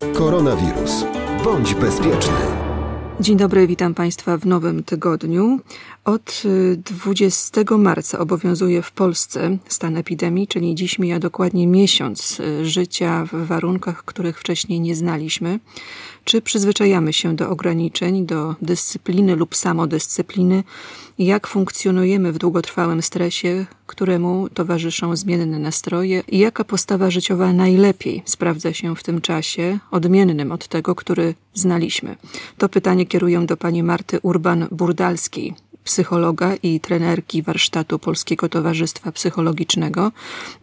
Koronawirus. Bądź bezpieczny. Dzień dobry, witam Państwa w nowym tygodniu. Od 20 y, marca obowiązuje w Polsce stan epidemii, czyli dziś mija dokładnie miesiąc y, życia w warunkach, których wcześniej nie znaliśmy. Czy przyzwyczajamy się do ograniczeń, do dyscypliny lub samodyscypliny? Jak funkcjonujemy w długotrwałym stresie, któremu towarzyszą zmienne nastroje? I jaka postawa życiowa najlepiej sprawdza się w tym czasie, odmiennym od tego, który znaliśmy? To pytanie kieruję do pani Marty Urban-Burdalskiej, psychologa i trenerki warsztatu Polskiego Towarzystwa Psychologicznego.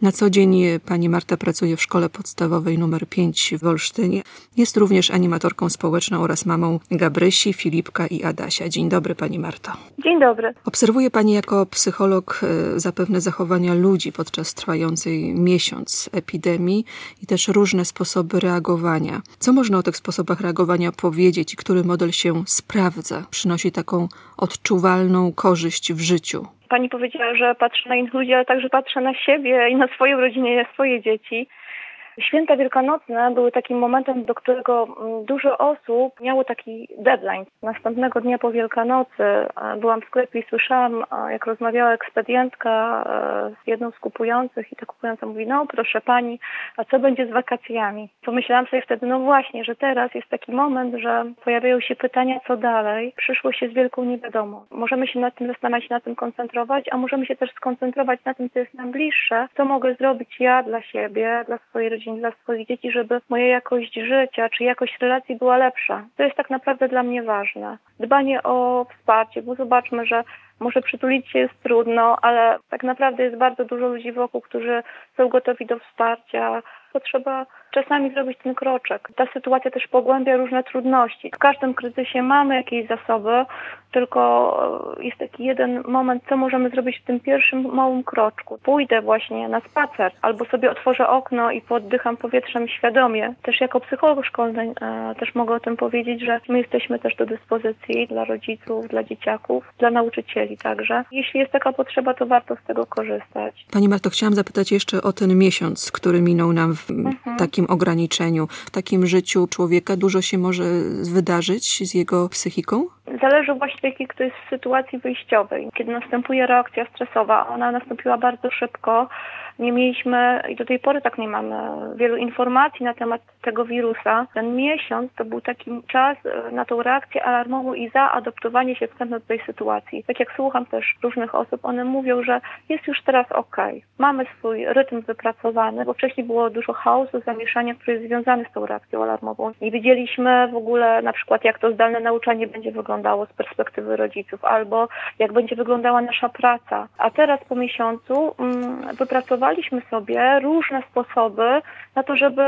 Na co dzień pani Marta pracuje w szkole podstawowej nr 5 w Olsztynie. Jest również animatorką społeczną oraz mamą Gabrysi, Filipka i Adasia. Dzień dobry pani Marto. Dzień dobry. Obserwuje pani jako psycholog e, zapewne zachowania ludzi podczas trwającej miesiąc epidemii i też różne sposoby reagowania. Co można o tych sposobach reagowania powiedzieć i który model się sprawdza? Przynosi taką odczuwalną korzyść w życiu. Pani powiedziała, że patrzy na innych ludzi, ale także patrzę na siebie i na swoją rodzinę i na swoje dzieci. Święta Wielkanocne były takim momentem, do którego mm, dużo osób miało taki deadline. Następnego dnia po Wielkanocy byłam w sklepie i słyszałam, jak rozmawiała ekspedientka e, z jedną z kupujących i ta kupująca mówi, no proszę pani, a co będzie z wakacjami? Pomyślałam sobie wtedy, no właśnie, że teraz jest taki moment, że pojawiają się pytania, co dalej. Przyszłość jest wielką niewiadomą. Możemy się nad tym zastanawiać, na tym koncentrować, a możemy się też skoncentrować na tym, co jest nam bliższe, co mogę zrobić ja dla siebie, dla swojej rodziny, dla swoich dzieci, żeby moja jakość życia czy jakość relacji była lepsza. To jest tak naprawdę dla mnie ważne. Dbanie o wsparcie, bo zobaczmy, że może przytulić się jest trudno, ale tak naprawdę jest bardzo dużo ludzi wokół, którzy są gotowi do wsparcia. Potrzeba czasami zrobić ten kroczek. Ta sytuacja też pogłębia różne trudności. W każdym kryzysie mamy jakieś zasoby, tylko e, jest taki jeden moment, co możemy zrobić w tym pierwszym małym kroczku. Pójdę właśnie na spacer, albo sobie otworzę okno i poddycham powietrzem świadomie. Też jako psycholog szkolny e, też mogę o tym powiedzieć, że my jesteśmy też do dyspozycji dla rodziców, dla dzieciaków, dla nauczycieli także. Jeśli jest taka potrzeba, to warto z tego korzystać. Pani Marto, chciałam zapytać jeszcze o ten miesiąc, który minął nam w mhm. Takim ograniczeniu, w takim życiu człowieka. Dużo się może wydarzyć z jego psychiką? Zależy właśnie w jakiej kto jest w sytuacji wyjściowej. Kiedy następuje reakcja stresowa, ona nastąpiła bardzo szybko, nie mieliśmy i do tej pory tak nie mamy wielu informacji na temat tego wirusa. Ten miesiąc to był taki czas e, na tą reakcję alarmową i zaadoptowanie się wstępne do tej sytuacji. Tak jak słucham też różnych osób, one mówią, że jest już teraz ok. Mamy swój rytm wypracowany, bo wcześniej było dużo chaosu, zamieszania, który jest związany z tą reakcją alarmową. Nie wiedzieliśmy w ogóle na przykład jak to zdalne nauczanie będzie wyglądało z perspektywy rodziców, albo jak będzie wyglądała nasza praca. A teraz po miesiącu mm, wypracowaliśmy sobie różne sposoby na to, żeby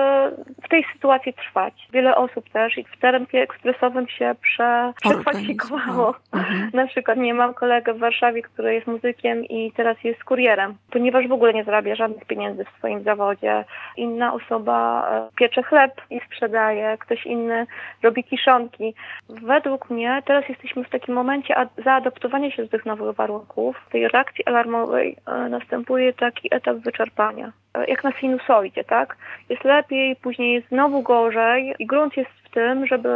w tej sytuacji trwać. Wiele osób też i w terapii ekspresowym się prze, przekwalifikowało. Mhm. Na przykład nie mam kolegę w Warszawie, który jest muzykiem i teraz jest kurierem, ponieważ w ogóle nie zarabia żadnych pieniędzy w swoim zawodzie. Inna osoba e, piecze chleb i sprzedaje, ktoś inny robi kiszonki. Według mnie teraz jesteśmy w takim momencie zaadoptowania się do tych nowych warunków. W tej reakcji alarmowej e, następuje taki etap wyczerpania. Jak na sinusoidzie, tak? Jest lepiej, później jest znowu gorzej i grunt jest tym, żeby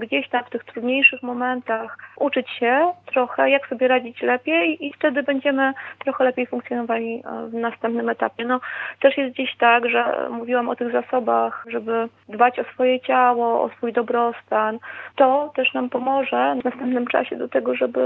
gdzieś tam w tych trudniejszych momentach uczyć się trochę, jak sobie radzić lepiej i wtedy będziemy trochę lepiej funkcjonowali e, w następnym etapie. No, też jest gdzieś tak, że mówiłam o tych zasobach, żeby dbać o swoje ciało, o swój dobrostan. To też nam pomoże w następnym czasie do tego, żeby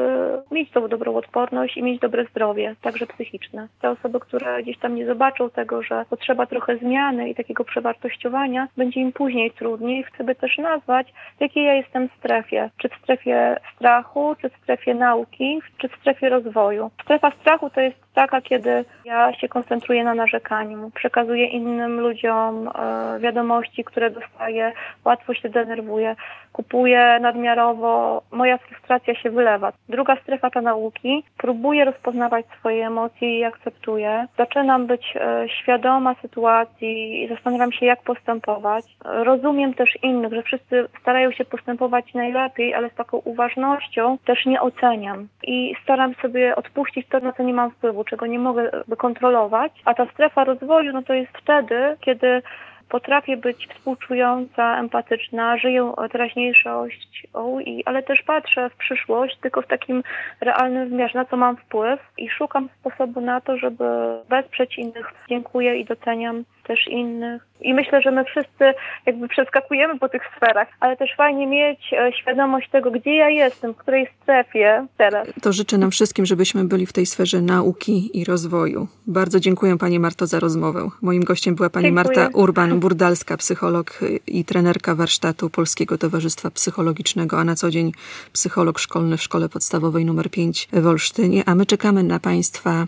mieć tą dobrą odporność i mieć dobre zdrowie, także psychiczne. Te osoby, które gdzieś tam nie zobaczą tego, że potrzeba trochę zmiany i takiego przewartościowania, będzie im później trudniej. Chcę też nazwać, w jakiej ja jestem strefie. Czy w strefie strachu, czy w strefie nauki, czy w strefie rozwoju. Strefa strachu to jest taka, kiedy ja się koncentruję na narzekaniu, przekazuję innym ludziom e, wiadomości, które dostaję, łatwo się denerwuję, kupuję nadmiarowo, moja frustracja się wylewa. Druga strefa to nauki, próbuję rozpoznawać swoje emocje i akceptuję. Zaczynam być e, świadoma sytuacji i zastanawiam się, jak postępować. Rozumiem też innych, że wszyscy starają się postępować najlepiej, ale z taką uważnością też nie oceniam i staram sobie odpuścić to, na co nie mam wpływu czego nie mogę kontrolować, a ta strefa rozwoju no to jest wtedy, kiedy potrafię być współczująca, empatyczna, żyję teraźniejszością, i, ale też patrzę w przyszłość, tylko w takim realnym wymiarze, na co mam wpływ i szukam sposobu na to, żeby wesprzeć innych. Dziękuję i doceniam też innych. I myślę, że my wszyscy jakby przeskakujemy po tych sferach, ale też fajnie mieć e, świadomość tego, gdzie ja jestem, w której strefie teraz. To życzę nam wszystkim, żebyśmy byli w tej sferze nauki i rozwoju. Bardzo dziękuję Pani Marto za rozmowę. Moim gościem była Pani dziękuję. Marta Urban-Burdalska, psycholog i trenerka warsztatu Polskiego Towarzystwa Psychologicznego, a na co dzień psycholog szkolny w Szkole Podstawowej nr 5 w Olsztynie. A my czekamy na Państwa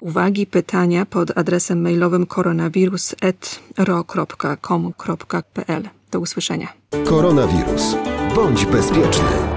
uwagi, pytania pod adresem mailowym koronawirus.ro.com.pl. Do usłyszenia. Koronawirus. Bądź bezpieczny.